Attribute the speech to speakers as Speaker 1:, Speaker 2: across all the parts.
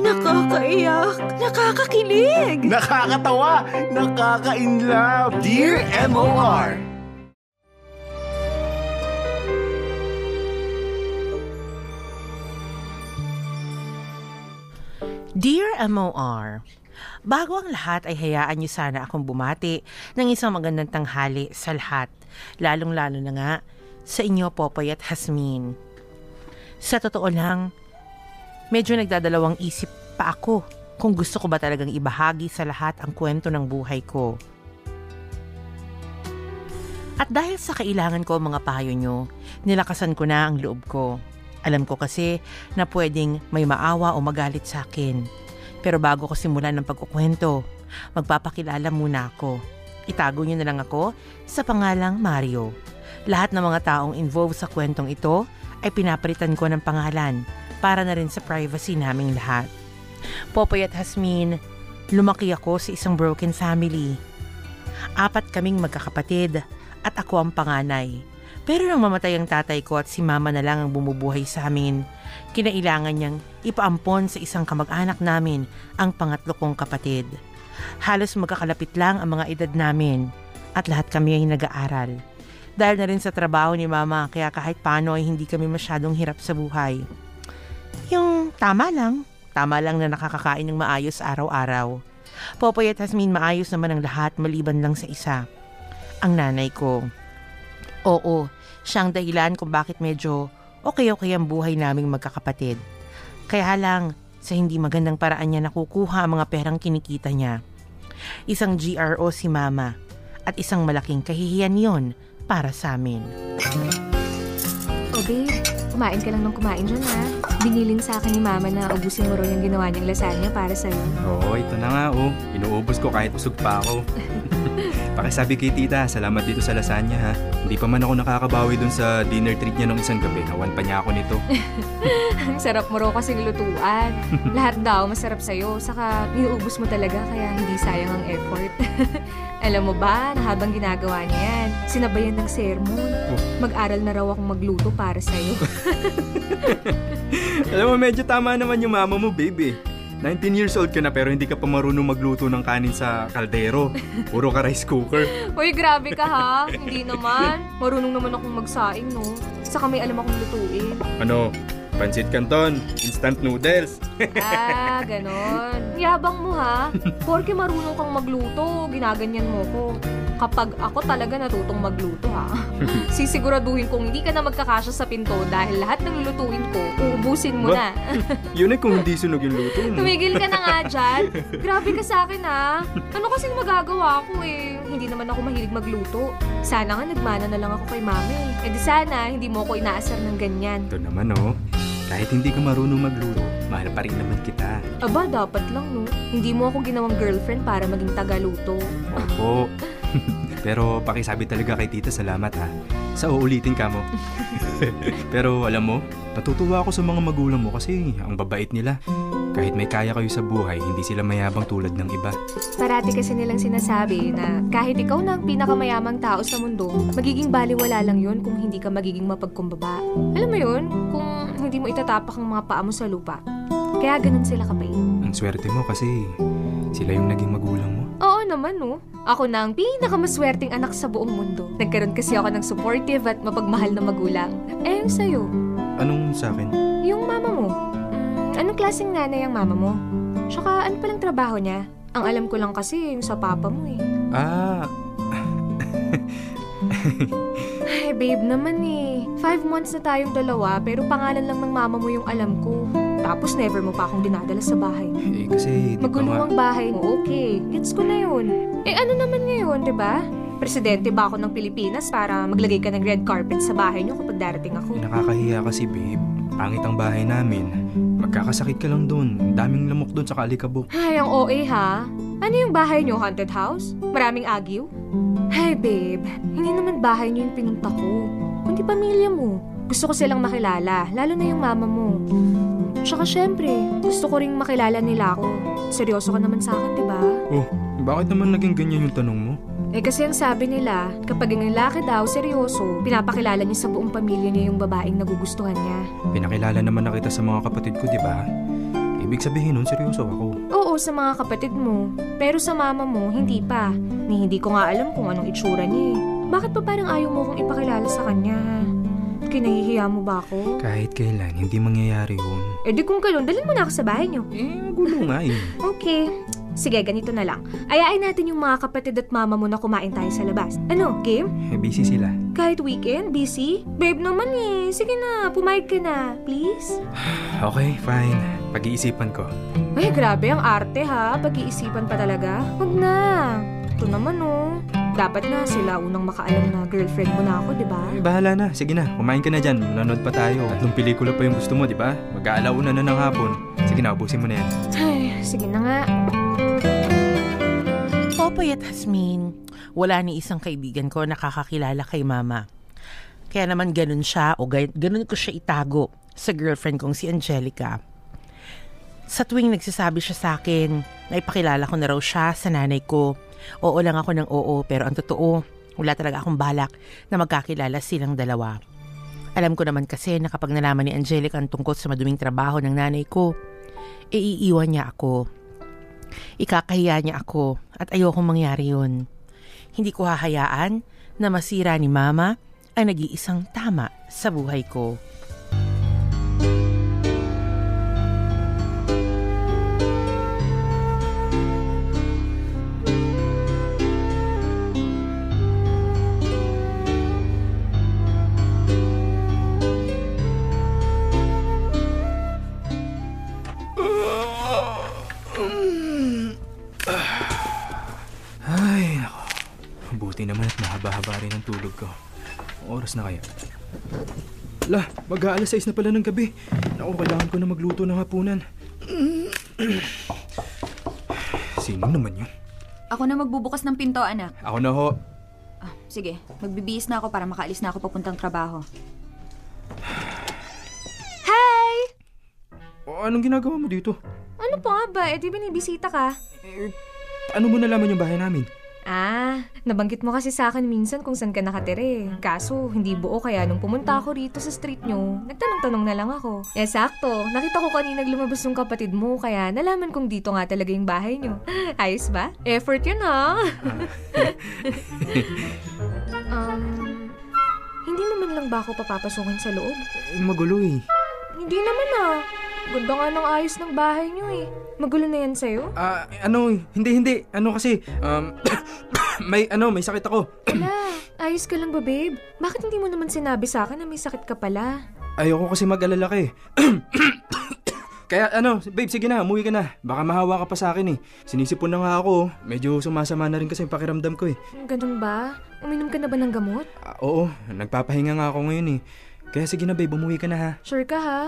Speaker 1: Nakakaiyak, nakakakilig,
Speaker 2: Nakakatawa, nakaka-inlove. Dear MOR,
Speaker 3: Dear MOR, Bago ang lahat ay hayaan niyo sana akong bumati ng isang magandang tanghali sa lahat, lalong-lalo na nga sa inyo Popoy at Hasmin. Sa totoo lang, medyo nagdadalawang isip pa ako kung gusto ko ba talagang ibahagi sa lahat ang kwento ng buhay ko. At dahil sa kailangan ko mga payo nyo, nilakasan ko na ang loob ko. Alam ko kasi na pwedeng may maawa o magalit sa akin. Pero bago ko simulan ng pagkukwento, magpapakilala muna ako. Itago niyo na lang ako sa pangalang Mario. Lahat ng mga taong involved sa kwentong ito ay pinapalitan ko ng pangalan para na rin sa privacy naming lahat. Popoy at Hasmin, lumaki ako sa isang broken family. Apat kaming magkakapatid at ako ang panganay. Pero nang mamatay ang tatay ko at si mama na lang ang bumubuhay sa amin, kinailangan niyang ipaampon sa isang kamag-anak namin ang pangatlo kong kapatid. Halos magkakalapit lang ang mga edad namin at lahat kami ay nag-aaral. Dahil na rin sa trabaho ni mama kaya kahit paano ay hindi kami masyadong hirap sa buhay. Yung tama lang, tama lang na nakakakain ng maayos araw-araw. Popoy at Hasmin maayos naman ang lahat maliban lang sa isa. Ang nanay ko. Oo, siyang dahilan kung bakit medyo okay-okay ang buhay naming magkakapatid. Kaya lang, sa hindi magandang paraan niya nakukuha ang mga perang kinikita niya. Isang GRO si mama at isang malaking kahihiyan yon para sa amin.
Speaker 4: O babe, kumain ka lang ng kumain dyan ha. Binilin sa akin ni mama na ubusin mo raw yung ginawa niyang lasagna para sa'yo.
Speaker 5: Oo, ito na nga oh. Inuubos ko kahit usog pa ako. Pakisabi kay tita, salamat dito sa lasagna ha. Hindi pa man ako nakakabawi dun sa dinner treat niya nung isang gabi. Nawan pa niya ako nito.
Speaker 4: Sarap mo raw kasing lutuan. Lahat daw masarap sa'yo. Saka inuubos mo talaga kaya hindi sayang ang effort. Alam mo ba na habang ginagawa niya yan, sinabayan ng sermon. Mag-aral na raw akong magluto para sa'yo.
Speaker 5: Alam mo, medyo tama naman yung mama mo, baby. 19 years old ka na pero hindi ka pa marunong magluto ng kanin sa kaldero. Puro ka rice cooker.
Speaker 4: Uy, grabe ka ha. Hindi naman. Marunong naman akong magsaing, no? Saka may alam akong lutuin.
Speaker 5: Ano? Pansit Canton, instant noodles.
Speaker 4: Ah, ganon. Yabang mo ha. Porke marunong kang magluto, ginaganyan mo ko. Kapag ako talaga natutong magluto ha. Sisiguraduhin kong hindi ka na magkakasya sa pinto dahil lahat ng lulutuin ko, uubusin mo
Speaker 5: Ba?
Speaker 4: na.
Speaker 5: Yun ay kung hindi sunog yung luto mo.
Speaker 4: Tumigil ka na nga dyan. Grabe ka sa akin ha. Ano kasing magagawa ko eh. Hindi naman ako mahilig magluto. Sana nga nagmana na lang ako kay mami. Eh di sana, hindi mo ako inaasar ng ganyan.
Speaker 5: Ito naman oh. Kahit hindi ka marunong magluto, mahal pa rin naman kita.
Speaker 4: Aba, dapat lang no. Hindi mo ako ginawang girlfriend para maging tagaluto.
Speaker 5: Opo. Pero pakisabi talaga kay tita salamat ha. Sa uulitin ka mo. Pero alam mo, natutuwa ako sa mga magulang mo kasi ang babait nila. Kahit may kaya kayo sa buhay, hindi sila mayabang tulad ng iba.
Speaker 4: Parati kasi nilang sinasabi na kahit ikaw na ang pinakamayamang tao sa mundo, magiging baliwala lang yun kung hindi ka magiging mapagkumbaba. Alam mo yun, kung hindi mo itatapak ang mga paa mo sa lupa. Kaya ganun sila kapait.
Speaker 5: Ang swerte mo kasi sila yung naging magulang mo.
Speaker 4: Oo naman, no? Ako na ang pinakamaswerteng anak sa buong mundo. Nagkaroon kasi ako ng supportive at mapagmahal na magulang. Eh, yung sa'yo,
Speaker 5: Anong sa akin?
Speaker 4: yung mama mo. Mm, anong klaseng nanay ang mama mo? Tsaka, ano palang trabaho niya? Ang alam ko lang kasi yung sa papa mo eh.
Speaker 5: Ah,
Speaker 4: Ay, babe naman eh. Five months na tayong dalawa, pero pangalan lang ng mama mo yung alam ko. Tapos never mo pa akong dinadala sa bahay.
Speaker 5: eh kasi di
Speaker 4: Magulo
Speaker 5: nga.
Speaker 4: ang bahay mo, okay. Gets ko na yun. Eh ano naman ngayon, di ba? Presidente ba ako ng Pilipinas para maglagay ka ng red carpet sa bahay niyo kapag darating ako?
Speaker 5: Eh, nakakahiya kasi babe. Pangit ang bahay namin. Magkakasakit ka lang doon. Daming lamok doon sa kalikabok.
Speaker 4: Ay, ang OA ha? Ano yung bahay niyo, haunted house? Maraming agiw? Hey babe, hindi naman bahay niyo yung pinunta ko. Kundi pamilya mo. Gusto ko silang makilala, lalo na yung mama mo. Tsaka syempre, gusto ko ring makilala nila ako. Seryoso ka naman sa akin, di ba?
Speaker 5: Oh, bakit naman naging ganyan yung tanong mo?
Speaker 4: Eh kasi ang sabi nila, kapag ang lalaki daw seryoso, pinapakilala niya sa buong pamilya niya yung babaeng nagugustuhan niya.
Speaker 5: Pinakilala naman na kita sa mga kapatid ko, di ba? Ibig sabihin nun, seryoso ako.
Speaker 4: Oo, sa mga kapatid mo. Pero sa mama mo, hindi pa. Ni hindi ko nga alam kung anong itsura niya eh. Bakit pa parang ayaw mo kong ipakilala sa kanya? Kinahihiya mo ba ako?
Speaker 5: Kahit kailan, hindi mangyayari yun.
Speaker 4: Eh di kung ganun, dalhin mo na ako sa bahay niyo.
Speaker 5: Eh, gulo nga eh.
Speaker 4: Okay. Sige, ganito na lang. Ayain natin yung mga kapatid at mama mo na kumain tayo sa labas. Ano, game?
Speaker 5: Eh, busy sila.
Speaker 4: Kahit weekend? Busy? Babe naman eh. Sige na, pumayag ka na. Please?
Speaker 5: Okay, fine. Pag-iisipan ko.
Speaker 4: Ay, grabe ang arte ha. Pag-iisipan pa talaga. Huwag na. Ito naman oh. Dapat na sila unang makaalam na girlfriend mo na ako, di ba?
Speaker 5: Eh, bahala na. Sige na, kumain ka na dyan. Nanonood pa tayo. Tatlong pelikula pa yung gusto mo, di ba? Mag-aalauna na ng hapon. Sige na, ubusin mo na yan.
Speaker 4: Ay, sige na nga.
Speaker 3: Popoy at Hasmin, wala ni isang kaibigan ko nakakakilala kay mama. Kaya naman ganun siya o ganun ko siya itago sa girlfriend kong si Angelica. Sa tuwing nagsasabi siya sa akin na ipakilala ko na raw siya sa nanay ko, oo lang ako ng oo pero ang totoo, wala talaga akong balak na magkakilala silang dalawa. Alam ko naman kasi na kapag nalaman ni Angelica ang tungkol sa maduming trabaho ng nanay ko, iiwan niya ako. Ikakahiya niya ako at ayokong mangyari yun. Hindi ko hahayaan na masira ni Mama ang nag-iisang tama sa buhay ko.
Speaker 5: Buti naman at mahaba-haba rin ang tulog ko. Ang oras na kaya? La, mag-aalas 6 na pala ng gabi. Naku, kailangan ko na magluto ng hapunan. Sino naman yun?
Speaker 1: Ako na magbubukas ng pinto, anak.
Speaker 5: Ako na ho.
Speaker 1: Ah, sige, magbibihis na ako para makaalis na ako papuntang trabaho.
Speaker 4: Hi!
Speaker 5: O, anong ginagawa mo dito?
Speaker 4: Ano pa nga ba? Eh, di binibisita ka?
Speaker 5: Eh, ano mo nalaman yung bahay namin?
Speaker 4: Ah, nabanggit mo kasi sa akin minsan kung saan ka nakatire. Kaso, hindi buo kaya nung pumunta ako rito sa street nyo, nagtanong-tanong na lang ako. Eh, sakto. Nakita ko kanina lumabas yung kapatid mo, kaya nalaman kong dito nga talaga yung bahay nyo. Ayos ba? Effort yun, ha? um, hindi mo man lang ba ako papapasukin sa loob?
Speaker 5: Eh, magulo eh.
Speaker 4: Hindi naman ah. Ganda nga ng ayos ng bahay nyo eh. Magulo na yan sa'yo?
Speaker 5: Ah, ano, hindi, hindi. Ano kasi, um, may, ano, may sakit ako.
Speaker 4: Wala. Ayos ka lang ba, babe? Bakit hindi mo naman sinabi sa akin na may sakit ka pala?
Speaker 5: Ayoko kasi mag-alala ka eh. Kaya ano, babe, sige na, umuwi ka na. Baka mahawa ka pa sa akin eh. Sinisipon na nga ako. Medyo sumasama na rin kasi yung pakiramdam ko eh.
Speaker 4: Ganun ba? Uminom ka na ba ng gamot?
Speaker 5: Ah, oo, nagpapahinga nga ako ngayon eh. Kaya sige na babe, umuwi ka na ha.
Speaker 4: Sure ka ha?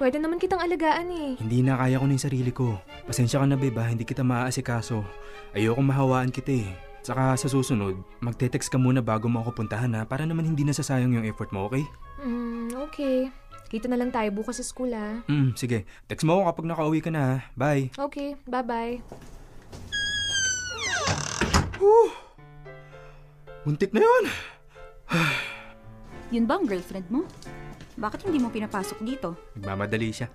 Speaker 4: Pwede naman kitang alagaan eh.
Speaker 5: Hindi na kaya ko na yung sarili ko. Pasensya ka na babe ha, hindi kita maaasikaso. Ayoko mahawaan kita eh. Saka sa susunod, magte-text ka muna bago mo ako puntahan ha, para naman hindi nasasayang yung effort mo, okay?
Speaker 4: Hmm, okay. Kita na lang tayo bukas sa school ha.
Speaker 5: Mm, sige. Text mo ako kapag nakauwi ka na ha. Bye.
Speaker 4: Okay, bye-bye.
Speaker 5: Muntik na yun.
Speaker 1: Yun ba ang girlfriend mo? Bakit hindi mo pinapasok dito?
Speaker 5: Nagmamadali siya.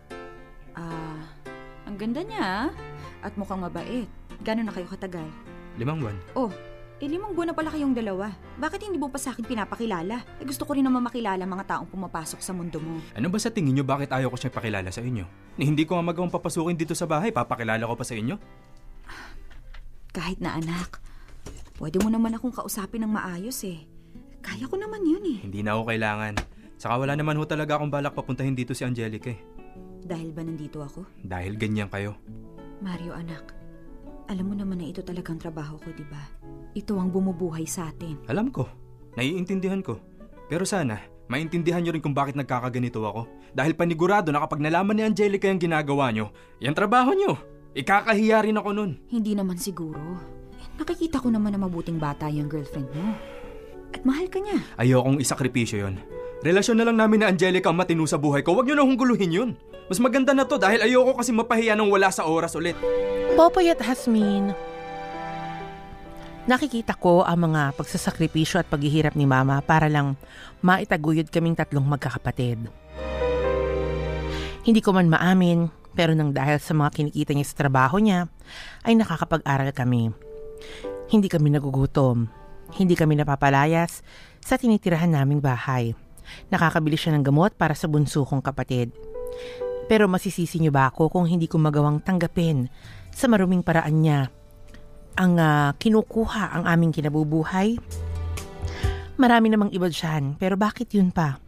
Speaker 1: Ah, ang ganda niya ah. At mukhang mabait. Gano'n na kayo katagal?
Speaker 5: Limang buwan.
Speaker 1: Oh, eh limang buwan na pala kayong dalawa. Bakit hindi mo pa sa akin pinapakilala? Eh gusto ko rin naman makilala mga taong pumapasok sa mundo mo.
Speaker 5: Ano ba sa tingin nyo bakit ayaw ko siyang pakilala sa inyo? Ni hindi ko nga magawang papasukin dito sa bahay, papakilala ko pa sa inyo?
Speaker 1: Kahit na anak, pwede mo naman akong kausapin ng maayos eh. Kaya ko naman yun eh.
Speaker 5: Hindi na ako kailangan. Saka wala naman ho talaga akong balak papuntahin dito si Angelica eh.
Speaker 1: Dahil ba nandito ako?
Speaker 5: Dahil ganyan kayo.
Speaker 1: Mario anak, alam mo naman na ito talagang trabaho ko, di ba? Ito ang bumubuhay sa atin.
Speaker 5: Alam ko. Naiintindihan ko. Pero sana, maintindihan nyo rin kung bakit nagkakaganito ako. Dahil panigurado na kapag nalaman ni Angelica yung ginagawa nyo, yan trabaho nyo. Ikakahiya rin ako nun.
Speaker 1: Hindi naman siguro. Nakikita ko naman na mabuting bata yung girlfriend mo. At mahal ka niya.
Speaker 5: Ayokong isakripisyo yon. Relasyon na lang namin ni Angelica ang matino sa buhay ko. Huwag nyo na hong guluhin yun. Mas maganda na to dahil ayoko kasi mapahiya nang wala sa oras ulit.
Speaker 3: Popoy at Hasmin, nakikita ko ang mga pagsasakripisyo at paghihirap ni Mama para lang maitaguyod kaming tatlong magkakapatid. Hindi ko man maamin, Pero nang dahil sa mga kinikita niya sa trabaho niya, ay nakakapag-aral kami. Hindi kami nagugutom. Hindi kami napapalayas sa tinitirahan naming bahay. Nakakabili siya ng gamot para sa bunso kong kapatid. Pero masisisi niyo ba ako kung hindi ko magawang tanggapin sa maruming paraan niya ang ah, kinukuha ang aming kinabubuhay? Marami namang iba dyan, pero bakit yun pa?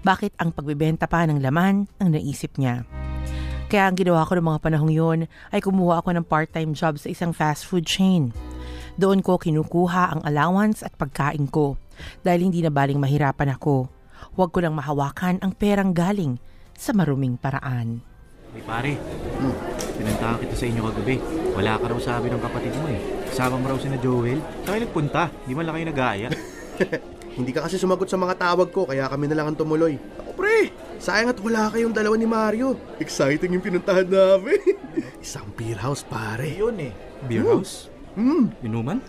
Speaker 3: Bakit ang pagbebenta pa ng laman ang naisip niya? Kaya ang ginawa ko ng mga panahong yun ay kumuha ako ng part-time job sa isang fast food chain. Doon ko kinukuha ang allowance at pagkain ko dahil hindi na baling mahirapan ako. Huwag ko lang mahawakan ang perang galing sa maruming paraan.
Speaker 6: May pare, pinuntahan kita sa inyo kagabi. Wala ka raw sabi ng kapatid mo eh. Kasama mo raw si na Joel. Saan kayo nagpunta? Di man lang kayo nag-aaya.
Speaker 2: Hindi ka kasi sumagot sa mga tawag ko, kaya kami na lang ang tumuloy. Ako pre, sayang at wala kayong dalawa ni Mario. Exciting yung pinuntahan namin. Isang beer house, pare.
Speaker 6: Yun eh.
Speaker 5: Beer house?
Speaker 2: Hmm,
Speaker 5: Inuman?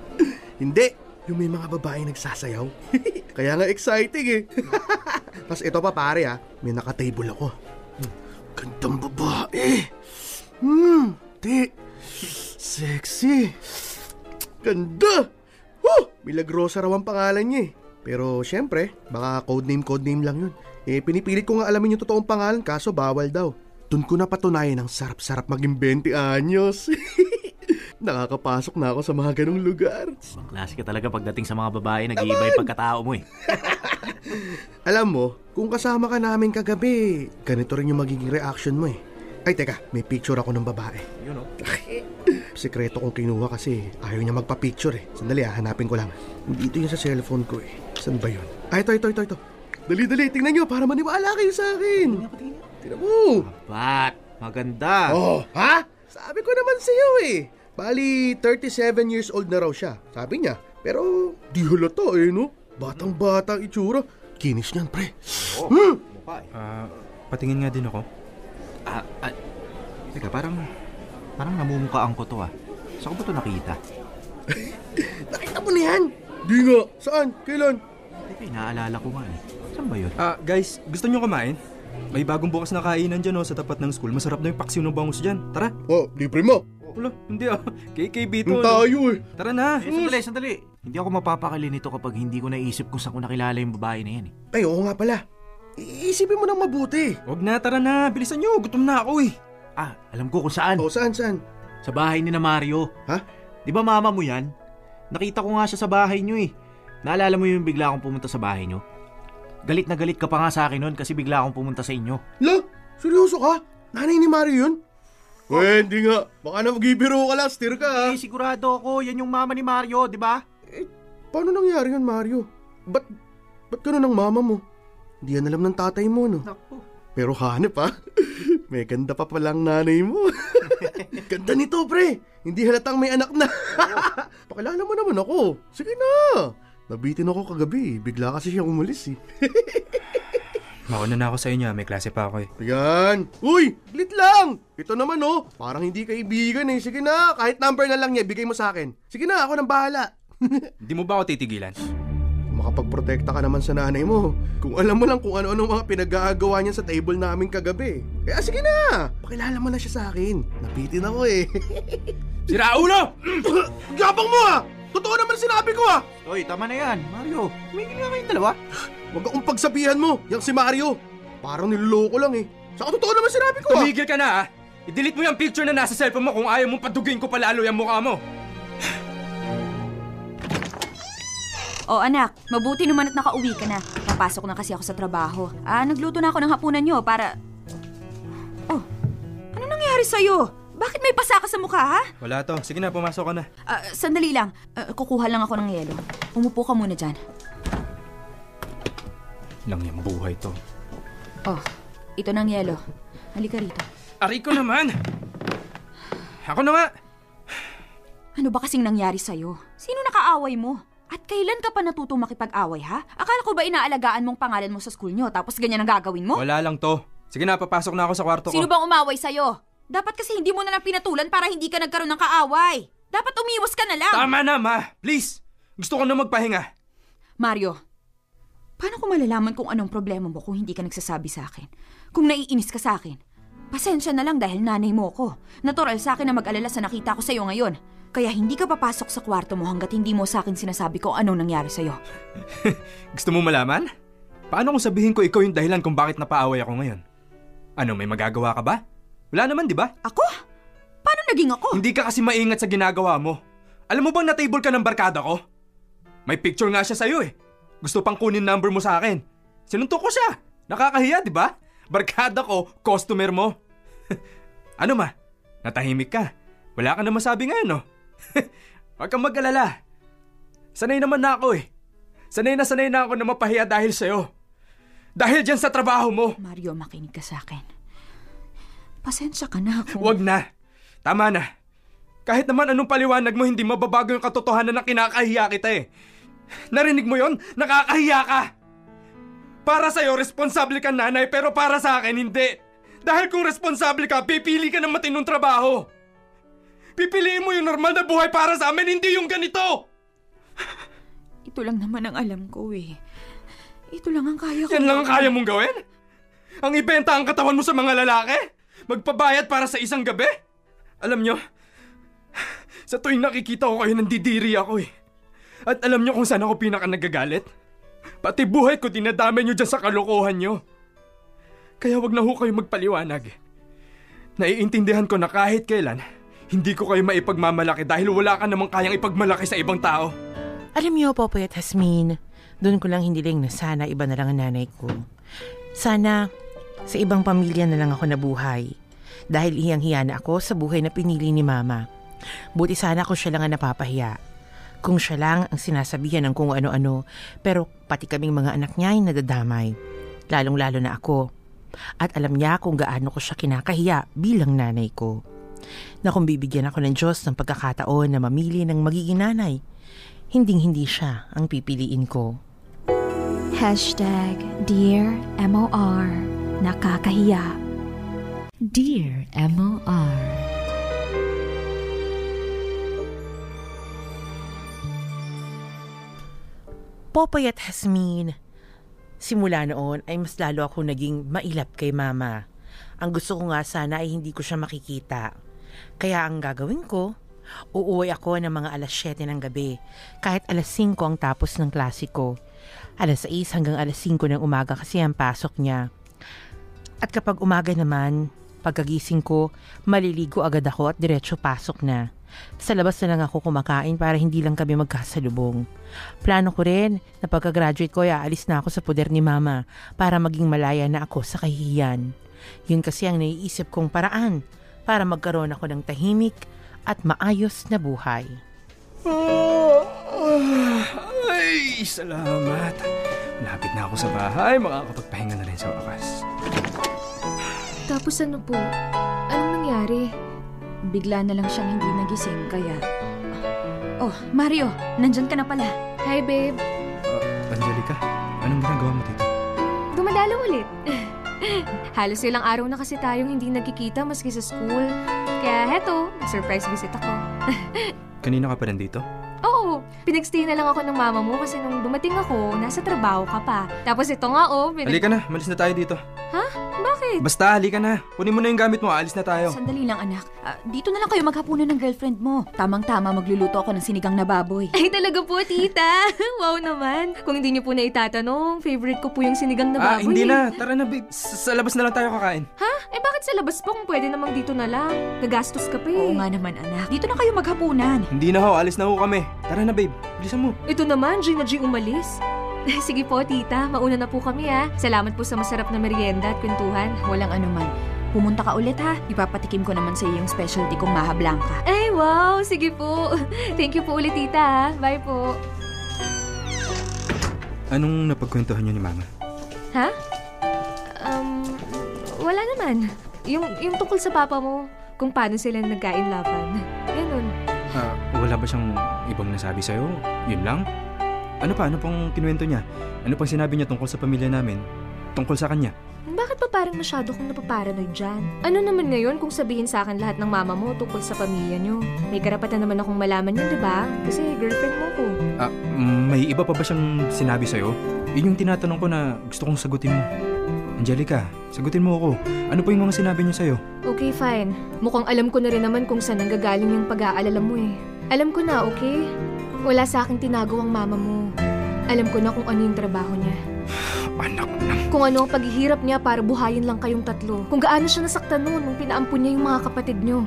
Speaker 2: hindi. Yung may mga babae nagsasayaw. kaya nga exciting eh. Tapos ito pa pare ah, may nakatable ako. Hmm, Gandang babae. Hmm, di. Sexy. Ganda. Huh! Milagrosa raw ang pangalan niya eh. Pero syempre, baka codename codename lang yun. Eh, pinipilit ko nga alamin yung totoong pangalan kaso bawal daw. Doon ko napatunayan ang sarap-sarap maging 20 anyos. Nakakapasok na ako sa mga ganong lugar.
Speaker 6: Ibang klase ka talaga pagdating sa mga babae, nag-iiba yung pagkatao mo eh.
Speaker 2: Alam mo, kung kasama ka namin kagabi, ganito rin yung magiging reaction mo eh. Ay, teka, may picture ako ng babae.
Speaker 6: Yun oh.
Speaker 2: Sekreto kong kinuha kasi ayaw niya magpa-picture eh. Sandali ah, hanapin ko lang. Dito yun sa cellphone ko eh. Saan ba yun? Ah, ito, ito, ito, ito. Dali, dali, tingnan nyo para maniwala kayo sa akin. Tingnan mo.
Speaker 6: Bat, maganda.
Speaker 2: Oh, ha? Sabi ko naman sa iyo eh. Bali, 37 years old na raw siya. Sabi niya. Pero, di halata eh, no? Batang-bata ang itsura. Kinis niyan, pre. Hmm.
Speaker 6: Mukha eh.
Speaker 5: Ah, patingin nga din ako.
Speaker 6: Ah, ah, teka, parang, parang namumukhaan ko to ah. Saan ko ba to nakita?
Speaker 2: Nakita mo na yan? Di nga. Saan? Kailan?
Speaker 6: Teka, inaalala ko nga eh. Saan ba yun?
Speaker 5: Ah, guys, gusto nyo kumain? May bagong bukas na kainan dyan oh, sa tapat ng school. Masarap na yung paksiw ng bangus dyan. Tara.
Speaker 2: Oh, libre mo.
Speaker 5: Wala, hindi ah. KKB to.
Speaker 2: Ang tayo eh.
Speaker 5: Tara na.
Speaker 6: Eh, sandali, sandali. Hindi ako mapapakali nito kapag hindi ko naisip kung saan ko nakilala yung babae na yan eh.
Speaker 2: Ay, oo nga pala. Iisipin mo nang mabuti.
Speaker 5: Huwag na, tara na. Bilisan nyo. Gutom na ako eh.
Speaker 6: Ah, alam ko kung saan.
Speaker 2: O, saan, saan?
Speaker 6: Sa bahay ni na Mario.
Speaker 2: Ha?
Speaker 6: Di ba mama mo yan? Nakita ko nga siya sa bahay niyo eh. Naalala mo yung bigla akong pumunta sa bahay niyo? Galit na galit ka pa nga sa akin noon kasi bigla akong pumunta sa inyo.
Speaker 2: La, seryoso ka? Nanay ni Mario yun? Eh, hindi nga. Baka na magbibiro ka lang. Steer ka ha.
Speaker 6: Eh, sigurado ako, yan yung mama ni Mario, di ba?
Speaker 2: Paano nangyari yun, Mario? Ba't, ba't ganun ang mama mo? Hindi yan alam ng tatay mo, no?
Speaker 6: Naku.
Speaker 2: Pero hanep ha. May ganda pa palang nanay mo. ganda nito, pre. Hindi halatang may anak na. Pakilala mo naman ako. Sige na. Nabitin ako kagabi. Bigla kasi siya umalis eh.
Speaker 5: Mauna na ako sa inyo. ah. May klase pa ako eh.
Speaker 2: Ayan. Uy, glit lang. Ito naman oh. Parang hindi kaibigan eh. Sige na. Kahit number na lang niya, bigay mo sa akin. Sige na, ako nang bahala.
Speaker 5: Hindi mo ba ako titigilan?
Speaker 2: Makapagprotekta ka naman sa nanay mo. Kung alam mo lang kung ano-ano mga pinag-aagawa niya sa table namin kagabi. Kaya sige na. Pakilala mo na siya sa akin. Napitin ako eh.
Speaker 5: Sira ulo!
Speaker 2: Gabang mo ah! Totoo naman sinabi ko ah!
Speaker 6: Hoy, tama na yan. Mario, tumigil nga kayong dalawa.
Speaker 2: Huwag akong pagsabihan mo, yung si Mario. Parang niloloko lang eh. Saka totoo naman sinabi ko ah!
Speaker 5: Tumigil ka na ah! I-delete mo yung picture na nasa cellphone mo kung ayaw mong padugin ko palalo yung mukha mo.
Speaker 1: O anak, mabuti naman at nakauwi ka na. Papasok na kasi ako sa trabaho. Ah, nagluto na ako ng hapunan nyo para... Oh, ano nangyari sa'yo? Bakit may pasa ka sa mukha, ha?
Speaker 5: Wala to. Sige na, pumasok ka na.
Speaker 1: Ah, sandali lang. Ah, kukuha lang ako ng yelo. Umupo ka muna dyan.
Speaker 5: Lang yung buhay to.
Speaker 1: Oh, ito ng yelo. Halika rito.
Speaker 5: Aray ko naman! Ako na nga!
Speaker 1: Ano ba kasing nangyari sa'yo? Sino nakaaway mo? At kailan ka pa natutong makipag-away, ha? Akala ko ba inaalagaan mong pangalan mo sa school nyo tapos ganyan ang gagawin mo?
Speaker 5: Wala lang to. Sige na, papasok na ako sa kwarto ko.
Speaker 1: Sino bang umaway sa'yo? Dapat kasi hindi mo na lang pinatulan para hindi ka nagkaroon ng kaaway. Dapat umiwas ka na lang.
Speaker 5: Tama na, ma! Please! Gusto ko na magpahinga.
Speaker 1: Mario, paano ko malalaman kung anong problema mo kung hindi ka nagsasabi sa akin? Kung naiinis ka sa akin? Pasensya na lang dahil nanay mo ko. Natural sa akin na mag-alala sa nakita ko sa'yo ngayon. Kaya hindi ka papasok sa kwarto mo hanggat hindi mo sa akin sinasabi ko anong nangyari sa'yo.
Speaker 5: Gusto mo malaman? Paano kung sabihin ko ikaw yung dahilan kung bakit napaaway ako ngayon? Ano, may magagawa ka ba? Wala naman, di ba?
Speaker 1: Ako? Paano naging ako?
Speaker 5: Hindi ka kasi maingat sa ginagawa mo. Alam mo bang na-table ka ng barkada ko? May picture nga siya sa'yo eh. Gusto pang kunin number mo sa akin. Sinuntok ko siya. Nakakahiya, di ba? Barkada ko, customer mo. ano ma? Natahimik ka. Wala ka na masabi ngayon, no? Huwag kang mag-alala. Sanay naman na ako eh. Sanay na sanay na ako na mapahiya dahil sa'yo. Dahil dyan sa trabaho mo.
Speaker 1: Mario, makinig ka sa akin. Pasensya ka na ako.
Speaker 5: Huwag na. Tama na. Kahit naman anong paliwanag mo, hindi mababago yung katotohanan na kinakahiya kita eh. Narinig mo yon? Nakakahiya ka! Para sa'yo, responsable ka nanay, pero para sa akin, hindi. Dahil kung responsable ka, pipili ka ng matinong trabaho. Pipiliin mo yung normal na buhay para sa amin, hindi yung ganito!
Speaker 1: Ito lang naman ang alam ko eh. Ito lang ang kaya ko.
Speaker 5: Yan lang ang kaya mong gawin? Ang ibenta ang katawan mo sa mga lalaki? Magpabayad para sa isang gabi? Alam nyo, sa tuwing nakikita ko kayo, nandidiri ako eh. At alam nyo kung saan ako pinaka nagagalit? Pati buhay ko dinadamay nyo dyan sa kalokohan nyo. Kaya wag na ho kayo magpaliwanag. Naiintindihan ko na kahit kailan, hindi ko kayo maipagmamalaki dahil wala ka namang kayang ipagmalaki sa ibang tao.
Speaker 3: Alam niyo, Popoy at Hasmin, doon ko lang hiniling na sana iba na lang ang nanay ko. Sana sa ibang pamilya na lang ako nabuhay. Dahil hiyang-hiya na ako sa buhay na pinili ni Mama. Buti sana kung siya lang ang napapahiya. Kung siya lang ang sinasabihan ng kung ano-ano, pero pati kaming mga anak niya ay nadadamay. Lalong-lalo na ako. At alam niya kung gaano ko siya kinakahiya bilang nanay ko. Na kung bibigyan ako ng Diyos ng pagkakataon na mamili ng magiging nanay, hinding-hindi siya ang pipiliin ko.
Speaker 7: Hashtag Dear MOR Nakakahiya Dear MOR
Speaker 3: Popoy at Hasmin, simula noon ay mas lalo ako naging mailap kay mama. Ang gusto ko nga sana ay hindi ko siya makikita. Kaya ang gagawin ko, uuwi ako ng mga alas 7 ng gabi, kahit alas 5 ang tapos ng klase ko. Alas 6 hanggang alas 5 ng umaga kasi ang pasok niya. At kapag umaga naman, pagkagising ko, maliligo agad ako at diretso pasok na. Sa labas na lang ako kumakain para hindi lang kami magkasalubong. Plano ko rin na pagka-graduate ko ay aalis na ako sa poder ni mama para maging malaya na ako sa kahihiyan. Yun kasi ang naiisip kong paraan para magkaroon ako ng tahimik at maayos na buhay.
Speaker 5: Ay, salamat. Malapit na ako sa bahay, makakapagpahinga na rin sa wakas.
Speaker 4: Tapos ano po? Anong nangyari?
Speaker 1: Bigla na lang siyang hindi nagising kaya... Oh, Mario, nandyan ka na pala.
Speaker 4: Hi, babe.
Speaker 5: Uh, Angelica, anong ginagawa mo dito?
Speaker 4: Dumadalo ulit. Halos ilang araw na kasi tayong hindi nagkikita maski sa school. Kaya heto, surprise visit ako.
Speaker 5: Kanina ka pa nandito?
Speaker 4: Oo, pinagstay na lang ako ng mama mo kasi nung dumating ako, nasa trabaho ka pa. Tapos ito nga oh, pinag-
Speaker 5: Halika na, malis na tayo dito.
Speaker 4: Bakit?
Speaker 5: Basta, halika na. Kunin mo na yung gamit mo, alis na tayo.
Speaker 1: Sandali lang anak. Ah, dito na lang kayo maghapunan ng girlfriend mo. Tamang-tama magluluto ako ng sinigang na baboy.
Speaker 4: Ay, talaga po, tita. wow naman. Kung hindi niyo po na itatanong, favorite ko po yung sinigang na
Speaker 5: Ah,
Speaker 4: baboy.
Speaker 5: hindi
Speaker 4: eh.
Speaker 5: na. Tara na, babe. Sa, sa labas na lang tayo kakain.
Speaker 4: Ha? Eh, bakit sa labas po kung pwede namang dito na lang? Gagastos ka pa eh.
Speaker 1: Oo nga naman anak. Dito na kayo maghapunan.
Speaker 5: Hindi na ho, alis na ho kami. Tara na, babe. Bilisan mo.
Speaker 4: Ito naman, G na G umalis. Sige po, tita. Mauna na po kami ha. Salamat po sa masarap na merienda at kwentuhan.
Speaker 1: Walang anuman. Pumunta ka ulit ha. Ipapatikim ko naman sa iyo yung specialty kong maha blanca.
Speaker 4: Ay, wow! Sige po. Thank you po ulit, tita ha. Bye po.
Speaker 5: Anong napagkwentuhan niyo ni Mama?
Speaker 4: Ha? Um, wala naman. Yung, yung tungkol sa papa mo, kung paano sila nagkain-laban. Ganun.
Speaker 5: Ah, wala ba siyang ibang nasabi sa'yo? Yun lang? Ano pa? Ano pang kinuwento niya? Ano pang sinabi niya tungkol sa pamilya namin? Tungkol sa kanya?
Speaker 4: Bakit pa parang masyado kong napaparanoid dyan? Ano naman ngayon kung sabihin sa akin lahat ng mama mo tungkol sa pamilya niyo? May karapatan naman akong malaman yun, di ba? Kasi girlfriend mo ko.
Speaker 5: Ah, may iba pa ba siyang sinabi sa'yo? Yun yung tinatanong ko na gusto kong sagutin mo. Angelica, sagutin mo ako. Ano po yung mga sinabi niya sa'yo?
Speaker 4: Okay, fine. Mukhang alam ko na rin naman kung saan nanggagaling yung pag-aalala mo eh. Alam ko na, okay? Wala sa akin tinago ang mama mo. Alam ko na kung ano yung trabaho niya.
Speaker 5: Anak ng...
Speaker 4: Kung ano ang paghihirap niya para buhayin lang kayong tatlo. Kung gaano siya nasaktan noon nung pinaampun niya yung mga kapatid niyo.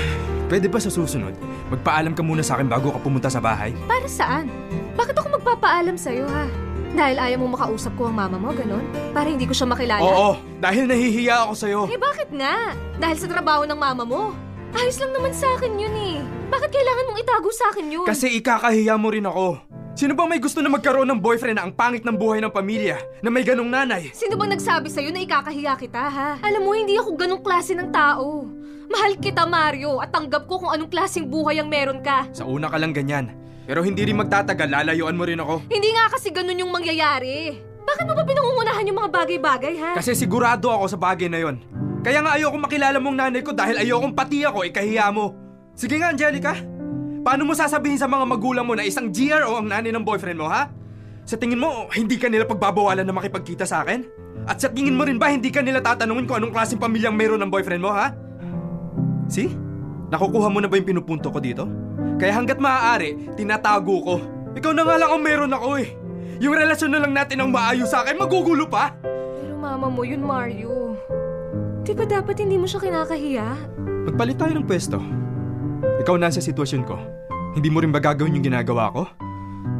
Speaker 5: Pwede ba sa susunod, magpaalam ka muna sa akin bago ka pumunta sa bahay?
Speaker 4: Para saan? Bakit ako magpapaalam sa'yo ha? Dahil ayaw mo makausap ko ang mama mo, ganon? Para hindi ko siya makilala?
Speaker 5: Oo, dahil nahihiya ako sa'yo.
Speaker 4: Eh bakit nga? Dahil sa trabaho ng mama mo. Ayos lang naman sa akin yun eh. Bakit kailangan mong itago sa akin yun?
Speaker 5: Kasi ikakahiya mo rin ako. Sino ba may gusto na magkaroon ng boyfriend na ang pangit ng buhay ng pamilya, na may ganong nanay?
Speaker 4: Sino bang nagsabi sa'yo na ikakahiya kita, ha? Alam mo, hindi ako ganong klase ng tao. Mahal kita, Mario, at tanggap ko kung anong klaseng buhay ang meron ka.
Speaker 5: Sa una ka lang ganyan. Pero hindi rin magtatagal, lalayuan mo rin ako.
Speaker 4: Hindi nga kasi ganun yung mangyayari. Bakit mo ba pinangungunahan yung mga bagay-bagay, ha?
Speaker 5: Kasi sigurado ako sa bagay na yon. Kaya nga ayokong makilala mong nanay ko dahil ayokong pati ako ikahiya mo. Sige nga, Angelica. Paano mo sasabihin sa mga magulang mo na isang GRO ang nanay ng boyfriend mo, ha? Sa tingin mo, hindi ka nila pagbabawalan na makipagkita sa akin? At sa tingin mo rin ba hindi ka nila tatanungin kung anong klaseng pamilyang meron ng boyfriend mo, ha? See? Nakukuha mo na ba yung pinupunto ko dito? Kaya hanggat maaari, tinatago ko. Ikaw na nga lang ang meron ako eh. Yung relasyon na lang natin ang maayos sa akin, magugulo pa?
Speaker 4: Pero mama mo yun, Mario. Di ba dapat hindi mo siya kinakahiya?
Speaker 5: Magpalit tayo ng pwesto. Ikaw na sa sitwasyon ko. Hindi mo rin ba gagawin yung ginagawa ko?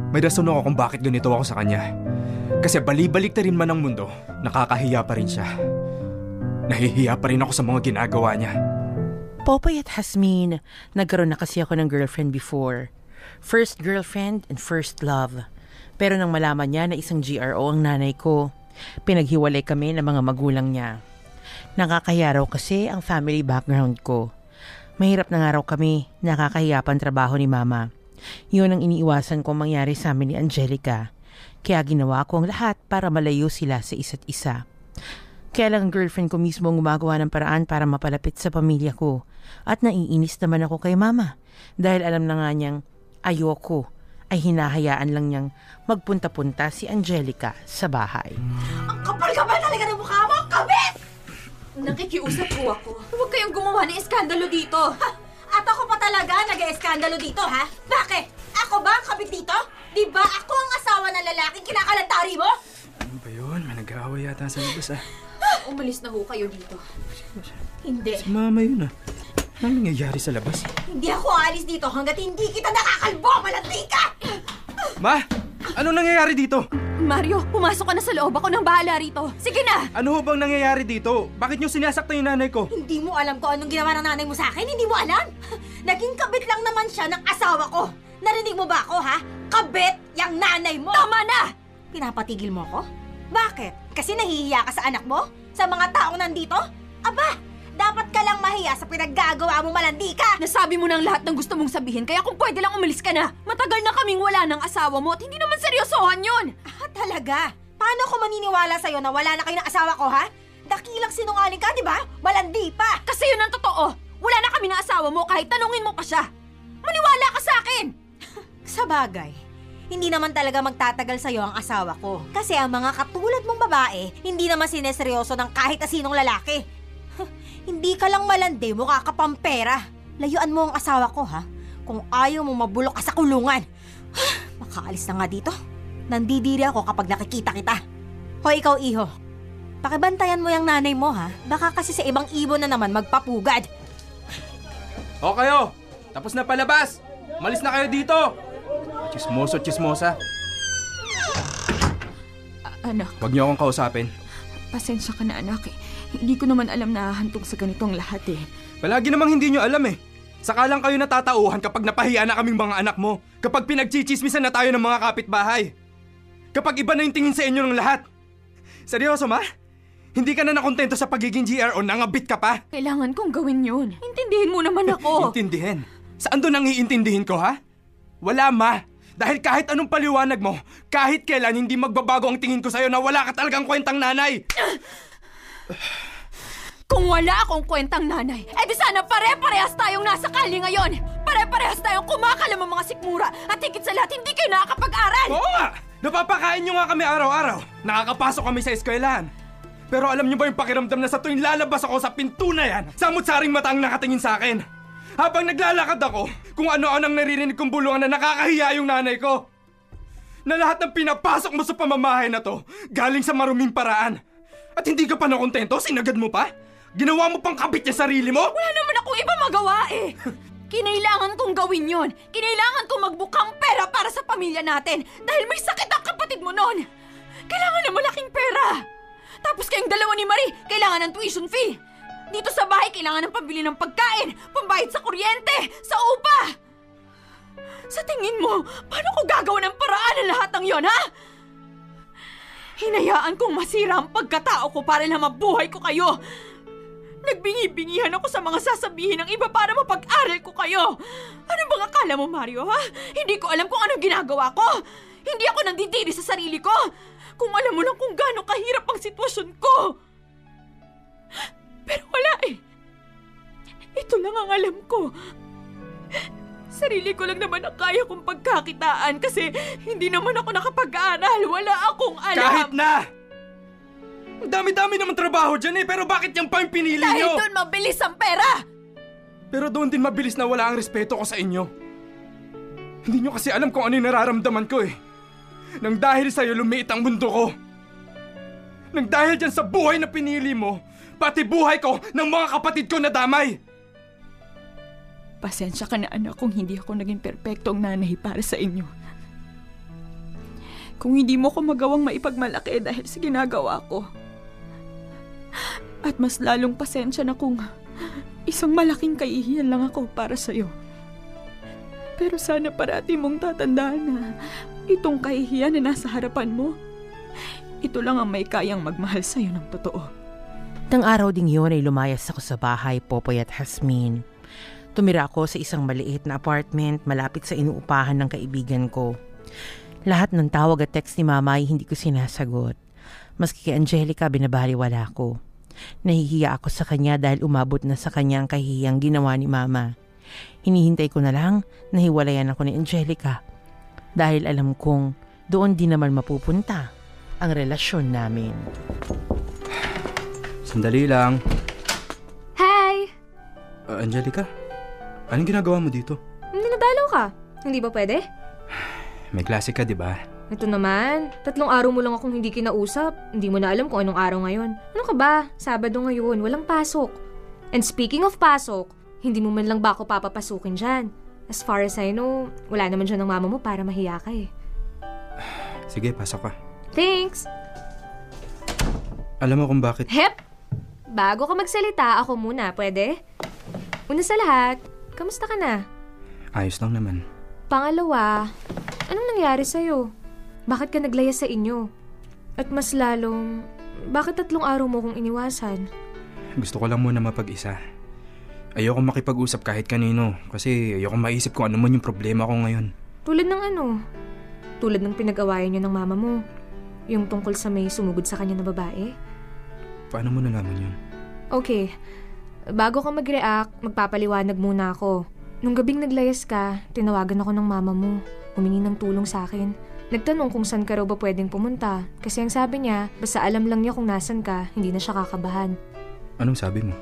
Speaker 5: May rason ako kung bakit ganito ako sa kanya. Kasi balibalik na rin man ang mundo, nakakahiya pa rin siya. Nahihiya pa rin ako sa mga ginagawa niya.
Speaker 3: Popoy at Hasmin, nagkaroon na kasi ako ng girlfriend before. First girlfriend and first love. Pero nang malaman niya na isang GRO ang nanay ko, pinaghiwalay kami ng mga magulang niya. Nakakahiya raw kasi ang family background ko. Mahirap na nga raw kami, nakakahiya pa ang trabaho ni mama. Yun ang iniiwasan ko mangyari sa amin ni Angelica. Kaya ginawa ko ang lahat para malayo sila sa isa't isa. Kaya lang ang girlfriend ko mismo ang gumagawa ng paraan para mapalapit sa pamilya ko. At naiinis naman ako kay mama. Dahil alam na nga niyang ayoko ay hinahayaan lang niyang magpunta-punta si Angelica sa bahay.
Speaker 1: Kapal-kapal talaga ng mukha mo, kabit! Nakikiusap po ako. Huwag kayong gumawa ng eskandalo dito.
Speaker 8: At ako pa talaga nag-eskandalo dito, ha? Bakit? Ako ba ang kabit dito? Di ba ako ang asawa ng lalaking kinakalantari mo?
Speaker 5: Ano ba yun? May nag-aaway yata sa labas ah.
Speaker 1: Umalis na ho kayo dito.
Speaker 8: Hindi.
Speaker 5: Si mama yun ah. Anong nangyayari sa labas?
Speaker 8: Hindi ako aalis dito hanggat hindi kita nakakalbo! Malandi ka!
Speaker 5: Ma! Anong nangyayari dito?
Speaker 1: Mario, pumasok ka na sa loob. Ako nang bahala rito. Sige na!
Speaker 5: Ano ho bang nangyayari dito? Bakit niyo sinasaktan yung nanay ko?
Speaker 8: Hindi mo alam kung anong ginawa ng nanay mo sa akin? Hindi mo alam? Naging kabit lang naman siya ng asawa ko. Narinig mo ba ako, ha? Kabit yung nanay mo!
Speaker 1: Tama na!
Speaker 8: Pinapatigil mo ako? Bakit? Kasi nahihiya ka sa anak mo? Sa mga taong nandito? Aba, dapat ka lang mahiya sa pinaggagawa mo malandi ka!
Speaker 1: Nasabi mo ng lahat ng gusto mong sabihin, kaya kung pwede lang umalis ka na. Matagal na kaming wala ng asawa mo at hindi naman seryosohan yun.
Speaker 8: Ah, talaga? Paano ko maniniwala sa'yo na wala na kayo ng asawa ko, ha? Dakilang sinungaling ka, di ba? Malandi pa!
Speaker 1: Kasi yun ang totoo. Wala na kami ng asawa mo kahit tanungin mo pa siya. Maniwala ka sa akin!
Speaker 8: Sa bagay, hindi naman talaga magtatagal sa'yo ang asawa ko. Kasi ang mga katulad mong babae, hindi naman sineseryoso ng kahit asinong lalaki. Hindi ka lang malandi, mukha ka pang pera. Layuan mo ang asawa ko, ha? Kung ayaw mo mabulok ka sa kulungan. Makaalis na nga dito. Nandidiri ako kapag nakikita kita. Hoy, ikaw, iho. Pakibantayan mo yung nanay mo, ha? Baka kasi sa ibang ibon na naman magpapugad.
Speaker 5: O kayo! Tapos na palabas! Malis na kayo dito! Chismoso, chismosa.
Speaker 1: Anak,
Speaker 5: Huwag niyo akong kausapin.
Speaker 1: pasensya ka na anak. eh. Hindi ko naman alam na hantong sa ganitong lahat eh.
Speaker 5: Palagi namang hindi niyo alam eh. Saka lang kayo natatauhan kapag napahiya na kaming mga anak mo. Kapag pinagchichismisan na tayo ng mga kapitbahay. Kapag iba na yung tingin sa inyo ng lahat. Seryoso ma? Hindi ka na nakontento sa pagiging GRO, nangabit ka pa?
Speaker 1: Kailangan kong gawin yun. Intindihin mo naman ako.
Speaker 5: Intindihin? Saan doon ang iintindihin ko ha? Wala ma. Dahil kahit anong paliwanag mo, kahit kailan hindi magbabago ang tingin ko sa'yo na wala ka talagang kwentang nanay.
Speaker 1: Kung wala akong kwentang nanay, edi sana pare-parehas tayong nasa kali ngayon. Pare-parehas tayong kumakalam ang mga sikmura at higit sa lahat hindi kayo nakakapag-aral.
Speaker 5: Oo nga! Napapakain nyo nga kami araw-araw. Nakakapasok kami sa eskwelahan. Pero alam niyo ba yung pakiramdam na sa tuwing lalabas ako sa pinto na yan, samot-saring mata ang nakatingin sa akin? Habang naglalakad ako, kung ano-anong naririnig kong bulungan na nakakahiya yung nanay ko. Na lahat ng pinapasok mo sa pamamahay na to, galing sa maruming paraan. At hindi ka pa nakontento, sinagad mo pa? Ginawa mo pang kabit yung sarili mo?
Speaker 1: Wala naman akong iba magawa eh. Kinailangan kong gawin yon. Kinailangan kong magbukang pera para sa pamilya natin dahil may sakit ang kapatid mo noon. Kailangan ng malaking pera. Tapos kayong dalawa ni Marie, kailangan ng tuition fee. Dito sa bahay, kailangan ng pambili ng pagkain, pambayad sa kuryente, sa upa. Sa tingin mo, paano ko gagawa ng paraan ang lahat ng yon, ha? Hinayaan kong masira ang pagkatao ko para lang mabuhay ko kayo. Nagbingi-bingihan ako sa mga sasabihin ng iba para mapag-aral ko kayo. Ano bang akala mo, Mario, ha? Hindi ko alam kung anong ginagawa ko. Hindi ako nandidiri sa sarili ko. Kung alam mo lang kung gaano kahirap ang sitwasyon ko. Pero wala eh. Ito lang ang alam ko. Sarili ko lang naman ang kaya kong pagkakitaan kasi hindi naman ako nakapag-aral. Wala akong alam.
Speaker 5: Kahit na! Ang dami-dami naman trabaho dyan eh, pero bakit yan pa yung pinili
Speaker 1: Dahil
Speaker 5: nyo?
Speaker 1: doon mabilis ang pera!
Speaker 5: Pero doon din mabilis na wala ang respeto ko sa inyo. Hindi nyo kasi alam kung ano yung nararamdaman ko eh. Nang dahil sa'yo lumiit ang mundo ko. Nang dahil dyan sa buhay na pinili mo, pati buhay ko ng mga kapatid ko na damay.
Speaker 1: Pasensya ka na anak kung hindi ako naging perpektong nanay para sa inyo. Kung hindi mo ko magawang maipagmalaki dahil sa ginagawa ko. At mas lalong pasensya na kung isang malaking kaihiyan lang ako para sa'yo. Pero sana parati mong tatandaan na itong kahihiyan na nasa harapan mo, ito lang ang may kayang magmahal sa'yo ng totoo.
Speaker 3: Nang araw ding yun ay lumayas ako sa bahay, Popoy at Hasmin. Tumira ako sa isang maliit na apartment malapit sa inuupahan ng kaibigan ko. Lahat ng tawag at text ni mama ay hindi ko sinasagot. Maski kay Angelica binabaliwala ko. Nahihiya ako sa kanya dahil umabot na sa kanya ang kahihiyang ginawa ni mama. Hinihintay ko na lang na hiwalayan ako ni Angelica. Dahil alam kong doon din naman mapupunta ang relasyon namin.
Speaker 5: Sandali lang.
Speaker 4: Hi!
Speaker 5: Uh, Angelica, anong ginagawa mo dito?
Speaker 4: Hindi nadalaw ka. Hindi ba pwede?
Speaker 5: May klase ka, di ba?
Speaker 4: Ito naman, tatlong araw mo lang akong hindi kinausap. Hindi mo na alam kung anong araw ngayon. Ano ka ba? Sabado ngayon, walang pasok. And speaking of pasok, hindi mo man lang ba ako papapasukin dyan? As far as I know, wala naman dyan ng mama mo para mahiya ka eh.
Speaker 5: Sige, pasok ka.
Speaker 4: Thanks!
Speaker 5: Alam mo kung bakit?
Speaker 4: Hep! Bago ka magsalita, ako muna, pwede? Una sa lahat, kamusta ka na?
Speaker 5: Ayos lang naman.
Speaker 4: Pangalawa, anong nangyari sa'yo? Bakit ka naglaya sa inyo? At mas lalong, bakit tatlong araw mo kong iniwasan?
Speaker 5: Gusto ko lang muna mapag-isa. Ayoko makipag-usap kahit kanino kasi ayoko maisip kung ano man yung problema ko ngayon.
Speaker 4: Tulad ng ano? Tulad ng pinag-awayan niyo ng mama mo. Yung tungkol sa may sumugod sa kanya na babae.
Speaker 5: Paano mo nalaman yun?
Speaker 4: Okay, bago ka mag-react, magpapaliwanag muna ako. Nung gabing naglayas ka, tinawagan ako ng mama mo. Humingi ng tulong sa akin. Nagtanong kung saan ka raw ba pwedeng pumunta. Kasi ang sabi niya, basta alam lang niya kung nasan ka, hindi na siya kakabahan.
Speaker 5: Anong sabi mo?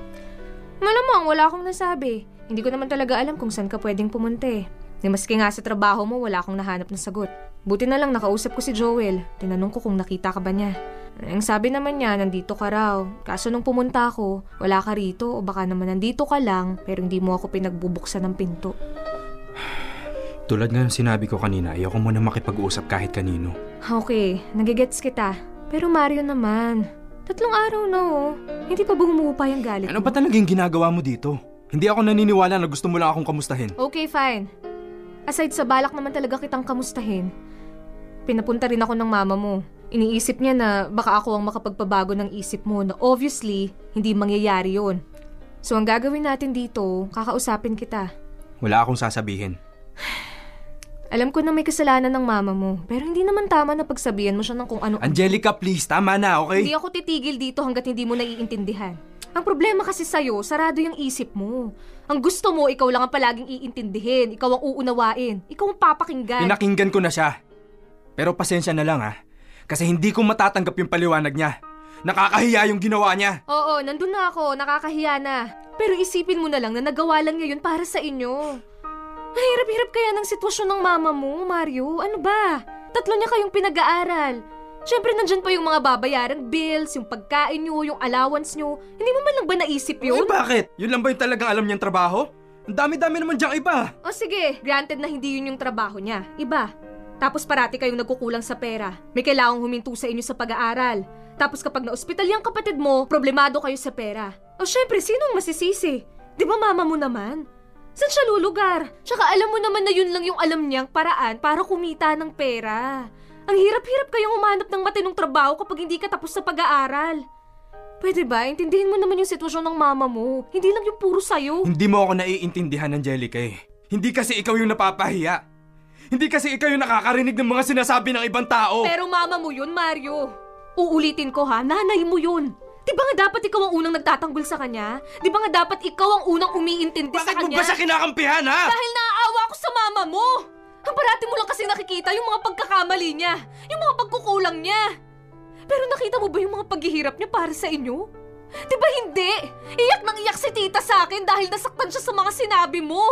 Speaker 4: Malamang wala akong nasabi. Hindi ko naman talaga alam kung saan ka pwedeng pumunta eh. Di maski nga sa trabaho mo, wala akong nahanap na sagot. Buti na lang nakausap ko si Joel. Tinanong ko kung nakita ka ba niya. Ang sabi naman niya, nandito ka raw. Kaso nung pumunta ako, wala ka rito o baka naman nandito ka lang pero hindi mo ako pinagbubuksan ng pinto.
Speaker 5: Tulad nga ng sinabi ko kanina, ayoko muna makipag-usap kahit kanino.
Speaker 4: Okay, nagigets kita. Pero Mario naman, tatlong araw na oh. Hindi pa ba humupa yung galit
Speaker 5: Ano
Speaker 4: mo?
Speaker 5: ba talagang ginagawa mo dito? Hindi ako naniniwala na gusto mo lang akong kamustahin.
Speaker 4: Okay, fine. Aside sa balak naman talaga kitang kamustahin, pinapunta rin ako ng mama mo. Iniisip niya na baka ako ang makapagpabago ng isip mo na obviously, hindi mangyayari yon. So ang gagawin natin dito, kakausapin kita.
Speaker 5: Wala akong sasabihin.
Speaker 4: Alam ko na may kasalanan ng mama mo, pero hindi naman tama na pagsabihan mo siya ng kung ano.
Speaker 5: Angelica, please, tama na, okay?
Speaker 4: Hindi ako titigil dito hanggat hindi mo naiintindihan. Ang problema kasi sa'yo, sarado yung isip mo. Ang gusto mo, ikaw lang ang palaging iintindihin, ikaw ang uunawain, ikaw ang papakinggan.
Speaker 5: Pinakinggan ko na siya. Pero pasensya na lang ha. Kasi hindi ko matatanggap yung paliwanag niya. Nakakahiya yung ginawa niya.
Speaker 4: Oo, nandun na ako. Nakakahiya na. Pero isipin mo na lang na nagawa lang niya yun para sa inyo. Hirap-hirap kaya ng sitwasyon ng mama mo, Mario. Ano ba? Tatlo niya kayong pinag-aaral. Siyempre, nandyan pa yung mga babayarang bills, yung pagkain niyo, yung allowance niyo. Hindi mo man lang ba naisip yun?
Speaker 5: bakit? Yun lang ba yung talagang alam niyang trabaho? Ang dami-dami naman diyang iba.
Speaker 4: O sige, granted na hindi yun yung trabaho niya. Iba. Tapos parati kayong nagkukulang sa pera. May kailangang huminto sa inyo sa pag-aaral. Tapos kapag na-ospital yung kapatid mo, problemado kayo sa pera. O syempre, sinong masisisi? Di ba mama mo naman? Saan siya lulugar? Tsaka alam mo naman na yun lang yung alam niyang paraan para kumita ng pera. Ang hirap-hirap kayong umanap ng matinong trabaho kapag hindi ka tapos sa pag-aaral. Pwede ba? Intindihin mo naman yung sitwasyon ng mama mo. Hindi lang yung puro sayo.
Speaker 5: Hindi mo ako naiintindihan, Angelica eh. Hindi kasi ikaw yung napapahiya. Hindi kasi ikaw yung nakakarinig ng mga sinasabi ng ibang tao.
Speaker 4: Pero mama mo yun, Mario. Uulitin ko ha, nanay mo yun. Di ba nga dapat ikaw ang unang nagtatanggol sa kanya? Di ba nga dapat ikaw ang unang umiintindi sa
Speaker 5: Bakit mo
Speaker 4: kanya?
Speaker 5: ba siya kinakampihan, ha?
Speaker 4: Dahil naaawa ako sa mama mo. Ang parati mo lang kasi nakikita yung mga pagkakamali niya, yung mga pagkukulang niya. Pero nakita mo ba yung mga paghihirap niya para sa inyo? Di ba hindi? Iyak nang iyak si tita sa akin dahil nasaktan siya sa mga sinabi mo.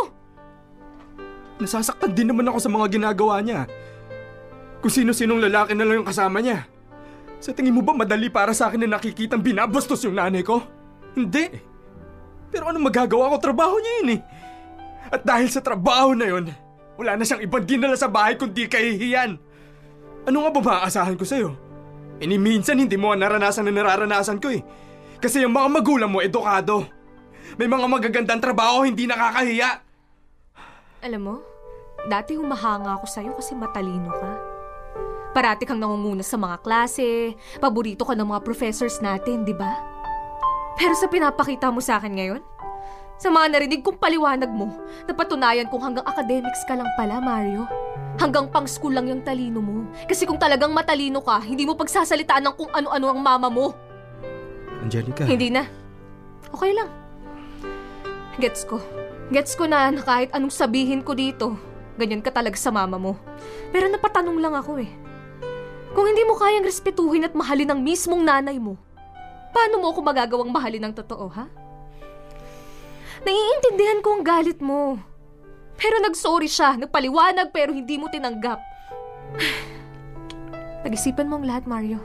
Speaker 5: Nasasaktan din naman ako sa mga ginagawa niya. Kung sino-sinong lalaki na lang yung kasama niya. Sa tingin mo ba madali para sa akin na nakikitang binabastos yung nanay ko? Hindi. Pero ano magagawa ko? Trabaho niya yun eh. At dahil sa trabaho na yun, wala na siyang ibang dinala sa bahay kundi kahihiyan. Ano nga ba maaasahan ko sa'yo? E ni minsan hindi mo naranasan na nararanasan ko eh. Kasi yung mga magulang mo edukado. May mga magagandang trabaho hindi nakakahiya.
Speaker 4: Alam mo, dati humahanga ako sa'yo kasi matalino ka. Parati kang nangunguna sa mga klase, paborito ka ng mga professors natin, di ba? Pero sa pinapakita mo sa akin ngayon, sa mga narinig kong paliwanag mo, napatunayan kong hanggang academics ka lang pala, Mario. Hanggang pang school lang yung talino mo. Kasi kung talagang matalino ka, hindi mo pagsasalitaan ng kung ano-ano ang mama mo.
Speaker 5: Angelica.
Speaker 4: Hindi na. Okay lang. Gets ko. Gets ko na na kahit anong sabihin ko dito, ganyan ka talaga sa mama mo. Pero napatanong lang ako eh. Kung hindi mo kayang respetuhin at mahalin ang mismong nanay mo, paano mo ako magagawang mahalin ng totoo, ha? Naiintindihan ko ang galit mo. Pero nagsorry siya, nagpaliwanag pero hindi mo tinanggap. Pag-isipan mo ang lahat, Mario.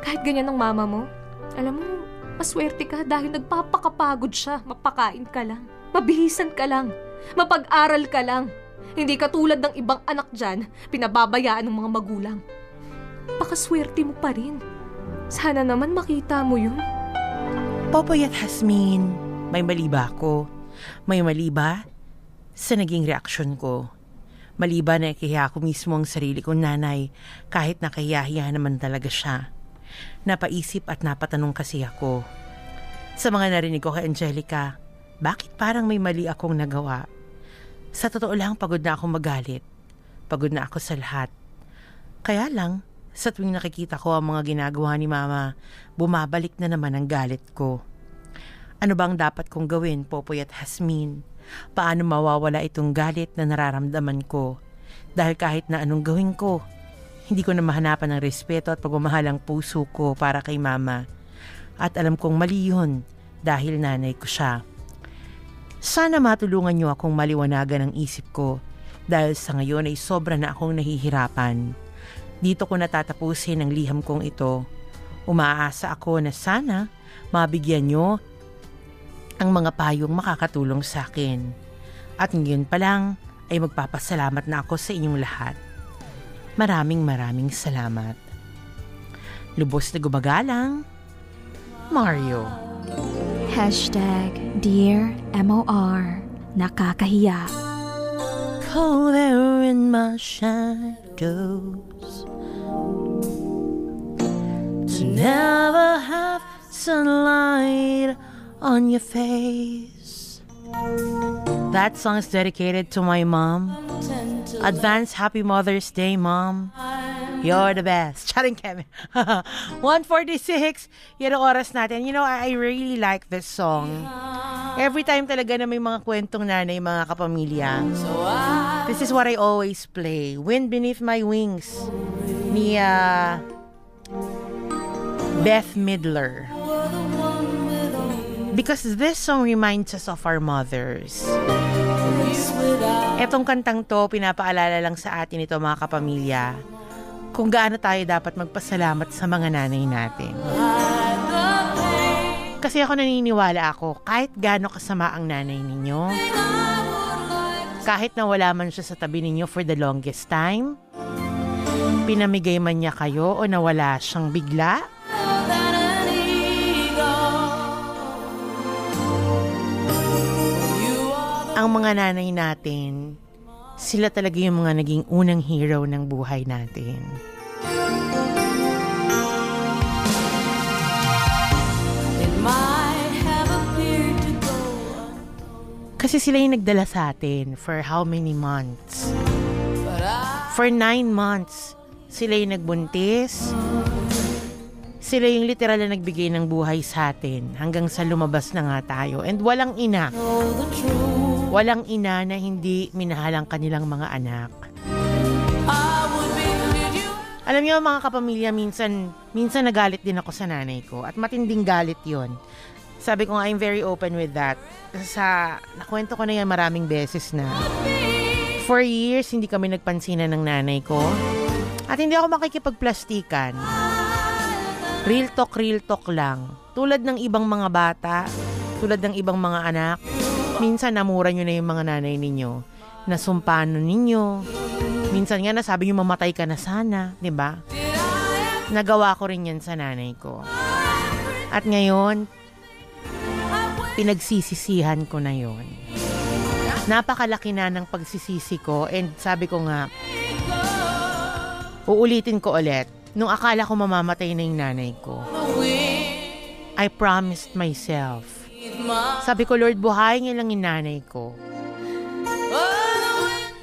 Speaker 4: Kahit ganyan ang mama mo, alam mo, maswerte ka dahil nagpapakapagod siya. Mapakain ka lang. Mabihisan ka lang. Mapag-aral ka lang. Hindi ka tulad ng ibang anak dyan, pinababayaan ng mga magulang. Pakaswerte mo pa rin. Sana naman makita mo yun.
Speaker 3: Popoy at Hasmin, may mali ba ako? May mali ba sa naging reaksyon ko? Mali ba na ikihiya ko mismo ang sarili kong nanay kahit nakahiyahiya naman talaga siya? Napaisip at napatanong kasi ako. Sa mga narinig ko kay Angelica, bakit parang may mali akong nagawa? Sa totoo lang, pagod na akong magalit. Pagod na ako sa lahat. Kaya lang, sa tuwing nakikita ko ang mga ginagawa ni Mama, bumabalik na naman ang galit ko. Ano bang dapat kong gawin, Popoy at Hasmin? Paano mawawala itong galit na nararamdaman ko? Dahil kahit na anong gawin ko, hindi ko na mahanapan ng respeto at pagmamahal ang puso ko para kay Mama. At alam kong mali yun dahil nanay ko siya. Sana matulungan niyo akong maliwanagan ang isip ko dahil sa ngayon ay sobra na akong nahihirapan. Dito ko natatapusin ang liham kong ito. Umaasa ako na sana mabigyan nyo ang mga payong makakatulong sa akin. At ngayon pa lang ay magpapasalamat na ako sa inyong lahat. Maraming maraming salamat. Lubos na gumagalang, Mario.
Speaker 7: Hashtag Dear MOR Nakakahiya.
Speaker 3: Cold there in my shadows. To never have sunlight on your face. That song is dedicated to my mom Advance Happy Mother's Day, Mom. You're the best. Charing Kevin. 146. Yan ang oras natin. You know, I really like this song. Every time talaga na may mga kwentong nanay, mga kapamilya. This is what I always play. Wind Beneath My Wings. Ni, ah, Beth Midler. Because this song reminds us of our mothers. Etong kantang to, pinapaalala lang sa atin ito mga kapamilya, kung gaano tayo dapat magpasalamat sa mga nanay natin. Kasi ako naniniwala ako, kahit gaano kasama ang nanay ninyo, kahit na wala man siya sa tabi ninyo for the longest time, pinamigay man niya kayo o nawala siyang bigla, ang mga nanay natin, sila talaga yung mga naging unang hero ng buhay natin. Kasi sila yung nagdala sa atin for how many months? For nine months, sila yung nagbuntis. Sila yung literal na nagbigay ng buhay sa atin hanggang sa lumabas na nga tayo. And walang ina. Walang ina na hindi minahal ang kanilang mga anak. Alam niyo mga kapamilya, minsan, minsan nagalit din ako sa nanay ko. At matinding galit yon. Sabi ko nga, I'm very open with that. Sa, nakwento ko na yan maraming beses na. For years, hindi kami nagpansinan ng nanay ko. At hindi ako makikipagplastikan. Real talk, real talk lang. Tulad ng ibang mga bata, tulad ng ibang mga anak, minsan namura nyo na yung mga nanay ninyo. Nasumpano ninyo. Minsan nga nasabi nyo mamatay ka na sana, ba? Nagawa ko rin yan sa nanay ko. At ngayon, pinagsisisihan ko na yon. Napakalaki na ng pagsisisi ko and sabi ko nga, uulitin ko ulit, nung akala ko mamamatay na yung nanay ko, I promised myself, sabi ko, Lord, buhayin niya lang yung nanay ko.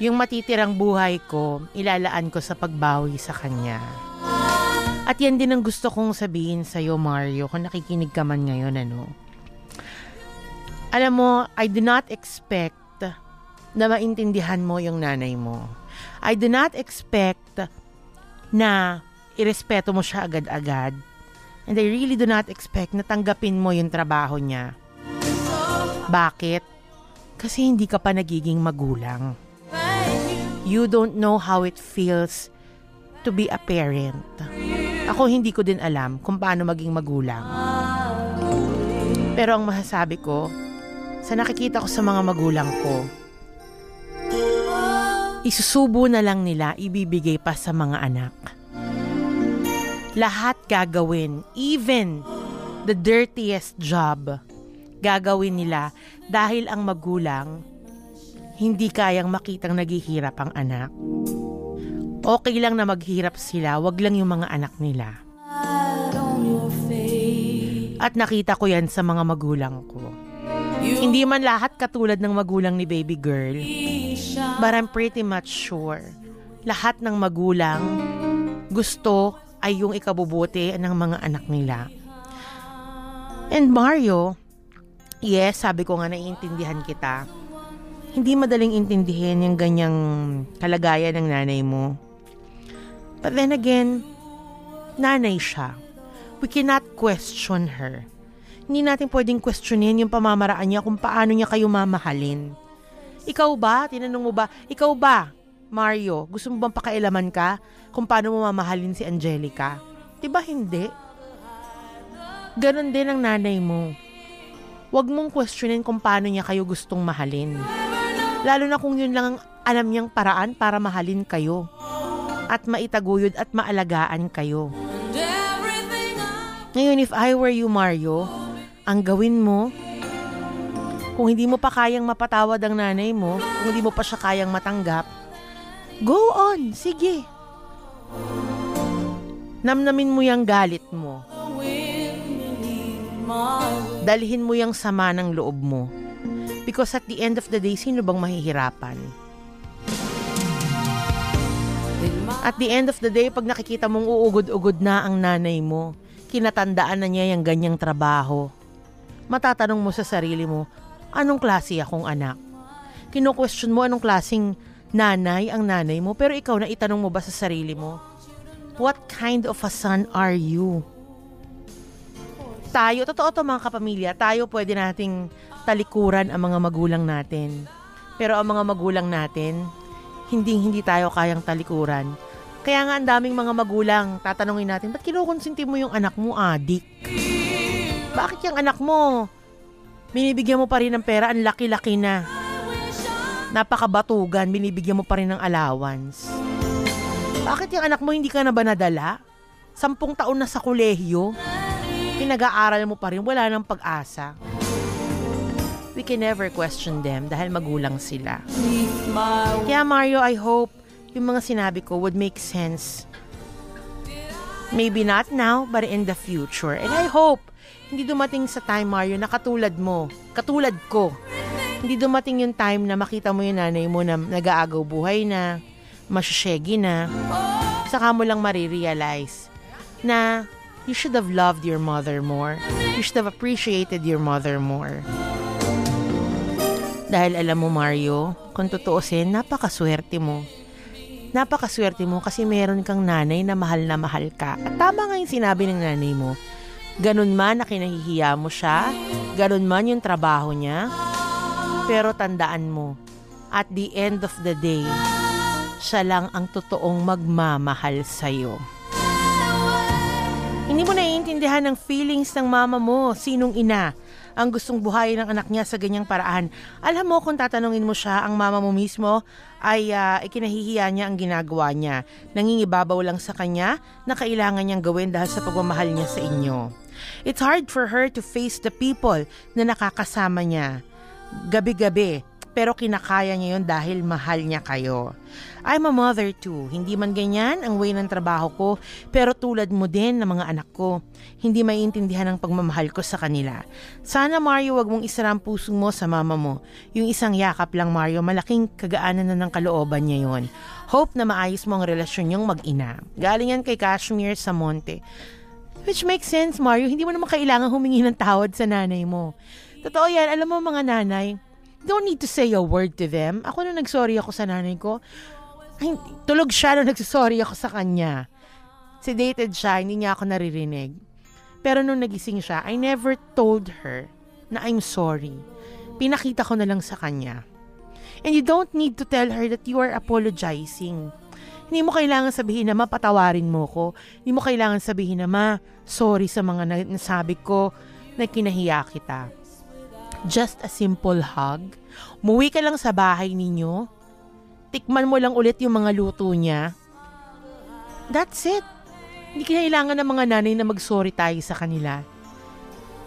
Speaker 3: Yung matitirang buhay ko, ilalaan ko sa pagbawi sa kanya. At yan din ang gusto kong sabihin sa iyo, Mario, kung nakikinig ka man ngayon, ano. Alam mo, I do not expect na maintindihan mo yung nanay mo. I do not expect na irespeto mo siya agad-agad. And I really do not expect na tanggapin mo yung trabaho niya. Bakit? Kasi hindi ka pa nagiging magulang. You don't know how it feels to be a parent. Ako hindi ko din alam kung paano maging magulang. Pero ang masasabi ko, sa nakikita ko sa mga magulang ko, isusubo na lang nila ibibigay pa sa mga anak. Lahat gagawin, even the dirtiest job, gagawin nila dahil ang magulang hindi kayang makitang naghihirap ang anak. Okay lang na maghirap sila, wag lang yung mga anak nila. At nakita ko yan sa mga magulang ko. Hindi man lahat katulad ng magulang ni baby girl. But I'm pretty much sure. Lahat ng magulang gusto ay yung ikabubuti ng mga anak nila. And Mario, yes, sabi ko nga naiintindihan kita. Hindi madaling intindihin yung ganyang kalagayan ng nanay mo. But then again, nanay siya. We cannot question her. Hindi natin pwedeng questionin yung pamamaraan niya kung paano niya kayo mamahalin. Ikaw ba? Tinanong mo ba? Ikaw ba, Mario? Gusto mo bang pakailaman ka kung paano mo mamahalin si Angelica? Diba hindi? Ganon din ang nanay mo. Huwag mong questionin kung paano niya kayo gustong mahalin. Lalo na kung yun lang ang alam niyang paraan para mahalin kayo. At maitaguyod at maalagaan kayo. Ngayon, if I were you, Mario, ang gawin mo, kung hindi mo pa kayang mapatawad ang nanay mo, kung hindi mo pa siya kayang matanggap, go on, sige. Namnamin mo yung galit mo. Dalhin mo yung sama ng loob mo. Because at the end of the day, sino bang mahihirapan? At the end of the day, pag nakikita mong uugod-ugod na ang nanay mo, kinatandaan na niya yung ganyang trabaho, matatanong mo sa sarili mo, anong klase akong anak? Kino-question mo anong klaseng nanay ang nanay mo, pero ikaw na itanong mo ba sa sarili mo, what kind of a son are you? Tayo, totoo to mga kapamilya, tayo pwede nating talikuran ang mga magulang natin. Pero ang mga magulang natin, hindi hindi tayo kayang talikuran. Kaya nga ang daming mga magulang, tatanungin natin, ba't kinukonsinti mo yung anak mo, adik? Bakit yung anak mo? Binibigyan mo pa rin ng pera, ang laki-laki na. Napakabatugan, binibigyan mo pa rin ng allowance. Bakit yung anak mo hindi ka na ba nadala? Sampung taon na sa kolehiyo. Pinag-aaral mo pa rin, wala nang pag-asa. We can never question them dahil magulang sila. Kaya Mario, I hope yung mga sinabi ko would make sense. Maybe not now, but in the future. And I hope hindi dumating sa time, Mario, na katulad mo, katulad ko. Hindi dumating yung time na makita mo yung nanay mo na nag-aagaw buhay na, masyashegi na. Saka mo lang marirealize na you should have loved your mother more. You should have appreciated your mother more. Dahil alam mo, Mario, kung tutuusin, napakaswerte mo. Napakaswerte mo kasi meron kang nanay na mahal na mahal ka. At tama nga yung sinabi ng nanay mo. Ganun man na kinahihiya mo siya, ganun man yung trabaho niya. Pero tandaan mo, at the end of the day, siya lang ang totoong magmamahal sa'yo. Hindi mo naiintindihan ng feelings ng mama mo, sinong ina, ang gustong buhayin ng anak niya sa ganyang paraan. Alam mo kung tatanungin mo siya, ang mama mo mismo ay uh, ikinahihiya niya ang ginagawa niya. Nangingibabaw lang sa kanya na kailangan niyang gawin dahil sa pagmamahal niya sa inyo. It's hard for her to face the people na nakakasama niya. Gabi-gabi, pero kinakaya niya yun dahil mahal niya kayo. I'm a mother too. Hindi man ganyan ang way ng trabaho ko, pero tulad mo din ng mga anak ko. Hindi maiintindihan ang pagmamahal ko sa kanila. Sana Mario, wag mong isara ang puso mo sa mama mo. Yung isang yakap lang Mario, malaking kagaanan na ng kalooban niya yon. Hope na maayos mo ang relasyon niyong mag-ina. Galing yan kay Kashmir sa Monte. Which makes sense, Mario. Hindi mo naman kailangan humingi ng tawad sa nanay mo. Totoo yan. Alam mo mga nanay, don't need to say a word to them. Ako na nagsorry ako sa nanay ko, ay, tulog siya na nagsorry ako sa kanya. Sedated siya, hindi niya ako naririnig. Pero nung nagising siya, I never told her na I'm sorry. Pinakita ko na lang sa kanya. And you don't need to tell her that you are apologizing. Hindi mo kailangan sabihin na mapatawarin mo ko. Hindi mo kailangan sabihin na ma, sorry sa mga nasabi ko na kinahiya kita just a simple hug. Muwi ka lang sa bahay ninyo. Tikman mo lang ulit yung mga luto niya. That's it. Hindi kailangan ng mga nanay na mag-sorry tayo sa kanila.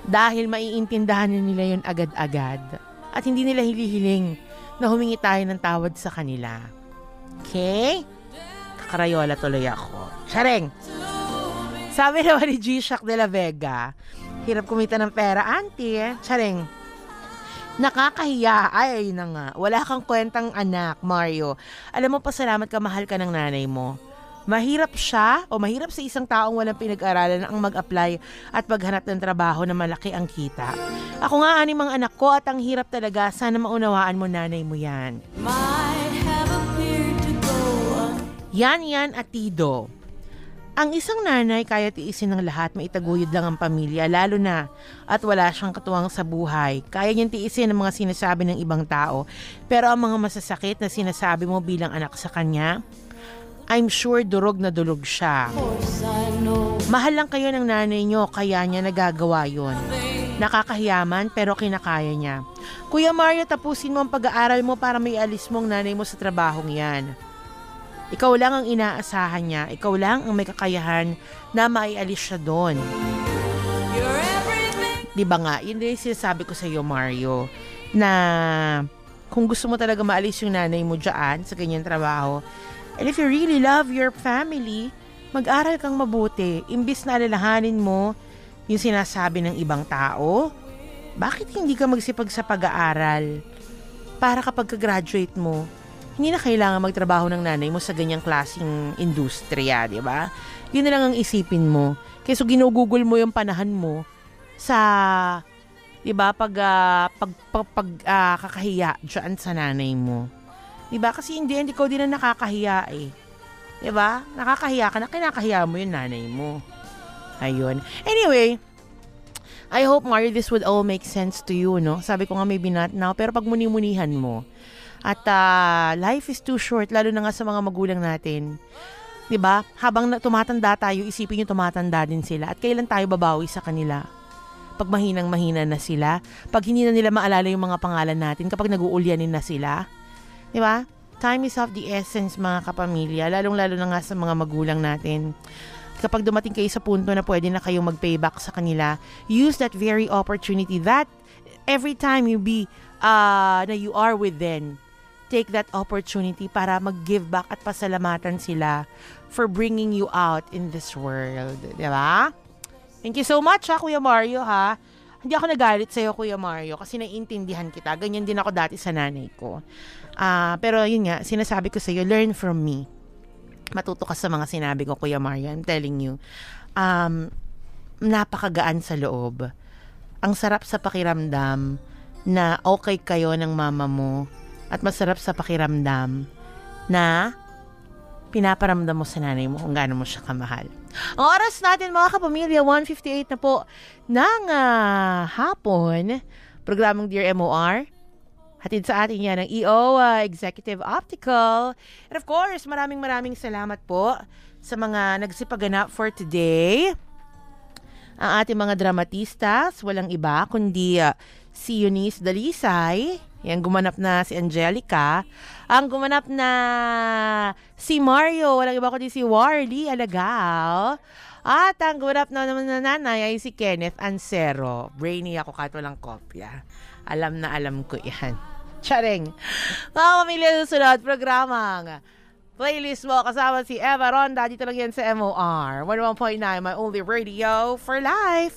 Speaker 3: Dahil maiintindahan nila yun agad-agad. At hindi nila hilihiling na humingi tayo ng tawad sa kanila. Okay? Kakarayola tuloy ako. Chareng! Sabi naman ni G-Shock de la Vega, hirap kumita ng pera, auntie. Chareng, Nakakahiya. Ay, na nga. Wala kang kwentang anak, Mario. Alam mo, pasalamat ka, mahal ka ng nanay mo. Mahirap siya o mahirap sa isang taong walang pinag-aralan ang mag-apply at maghanap ng trabaho na malaki ang kita. Ako nga, anim ang anak ko at ang hirap talaga. Sana maunawaan mo nanay mo yan. Yan yan, atido. Ang isang nanay kaya tiisin ng lahat, maitaguyod lang ang pamilya, lalo na at wala siyang katuwang sa buhay. Kaya niyang tiisin ang mga sinasabi ng ibang tao. Pero ang mga masasakit na sinasabi mo bilang anak sa kanya, I'm sure durog na durog siya. Mahal lang kayo ng nanay niyo, kaya niya nagagawa yon. Nakakahiyaman pero kinakaya niya. Kuya Mario, tapusin mo ang pag-aaral mo para may alis mong nanay mo sa trabahong yan. Ikaw lang ang inaasahan niya. Ikaw lang ang may kakayahan na maialis siya doon. Di ba nga? Yun din sinasabi ko sa iyo, Mario, na kung gusto mo talaga maalis yung nanay mo dyan sa ganyan trabaho, and if you really love your family, mag-aral kang mabuti. Imbis na alalahanin mo yung sinasabi ng ibang tao, bakit hindi ka magsipag sa pag-aaral? Para kapag ka-graduate mo, hindi na kailangan magtrabaho ng nanay mo sa ganyang klaseng industriya, di ba? Yun na lang ang isipin mo. Kaya so ginugugol mo yung panahan mo sa 'di ba pag uh, pag pag, pag uh, kakahiya diyan sa nanay mo. 'Di ba? Kasi hindi hindi ko din na nakakahiya eh. 'Di ba? Nakakahiya ka na kinakahiya mo yung nanay mo. Ayun. Anyway, I hope, Mario, this would all make sense to you, no? Sabi ko nga maybe not now, pero pag muni-munihan mo, at ah, life is too short, lalo na nga sa mga magulang natin. 'Di ba? Habang tumatanda tayo, isipin nyo tumatanda din sila. At kailan tayo babawi sa kanila? Pag mahinang mahina na sila, pag hindi na nila maalala yung mga pangalan natin, kapag nag-uulyanin na sila. 'Di ba? Time is of the essence, mga kapamilya, lalong-lalo na nga sa mga magulang natin. Kapag dumating kayo sa punto na pwede na kayong mag-payback sa kanila, use that very opportunity that every time you be, uh, na you are with them, take that opportunity para mag-give back at pasalamatan sila for bringing you out in this world. Di ba? Thank you so much ha, Kuya Mario ha. Hindi ako nagalit sa'yo, Kuya Mario, kasi naiintindihan kita. Ganyan din ako dati sa nanay ko. Ah, pero yun nga, sinasabi ko sa'yo, learn from me. Matuto ka sa mga sinabi ko, Kuya Mario. I'm telling you. Um, napakagaan sa loob. Ang sarap sa pakiramdam na okay kayo ng mama mo at masarap sa pakiramdam na pinaparamdam mo sa nanay mo kung gaano mo siya kamahal. Ang oras natin mga kapamilya, 1.58 na po ng ah, hapon. Programang Dear MOR. Hatid sa atin yan ng EO ah, Executive Optical. And of course, maraming maraming salamat po sa mga nagsipaganap for today. Ang ating mga dramatistas, walang iba kundi ah, si Eunice Dalisay, yan gumanap na si Angelica, ang gumanap na si Mario, walang iba kundi si Warly Alagao, at ang gumanap na naman na nanay ay si Kenneth Ansero. Brainy ako kahit walang kopya. Alam na alam ko yan. Charing. Mga pamilya susunod, programang playlist mo kasama si Eva Ronda. Dito lang yan sa MOR. 11.9, my only radio for life.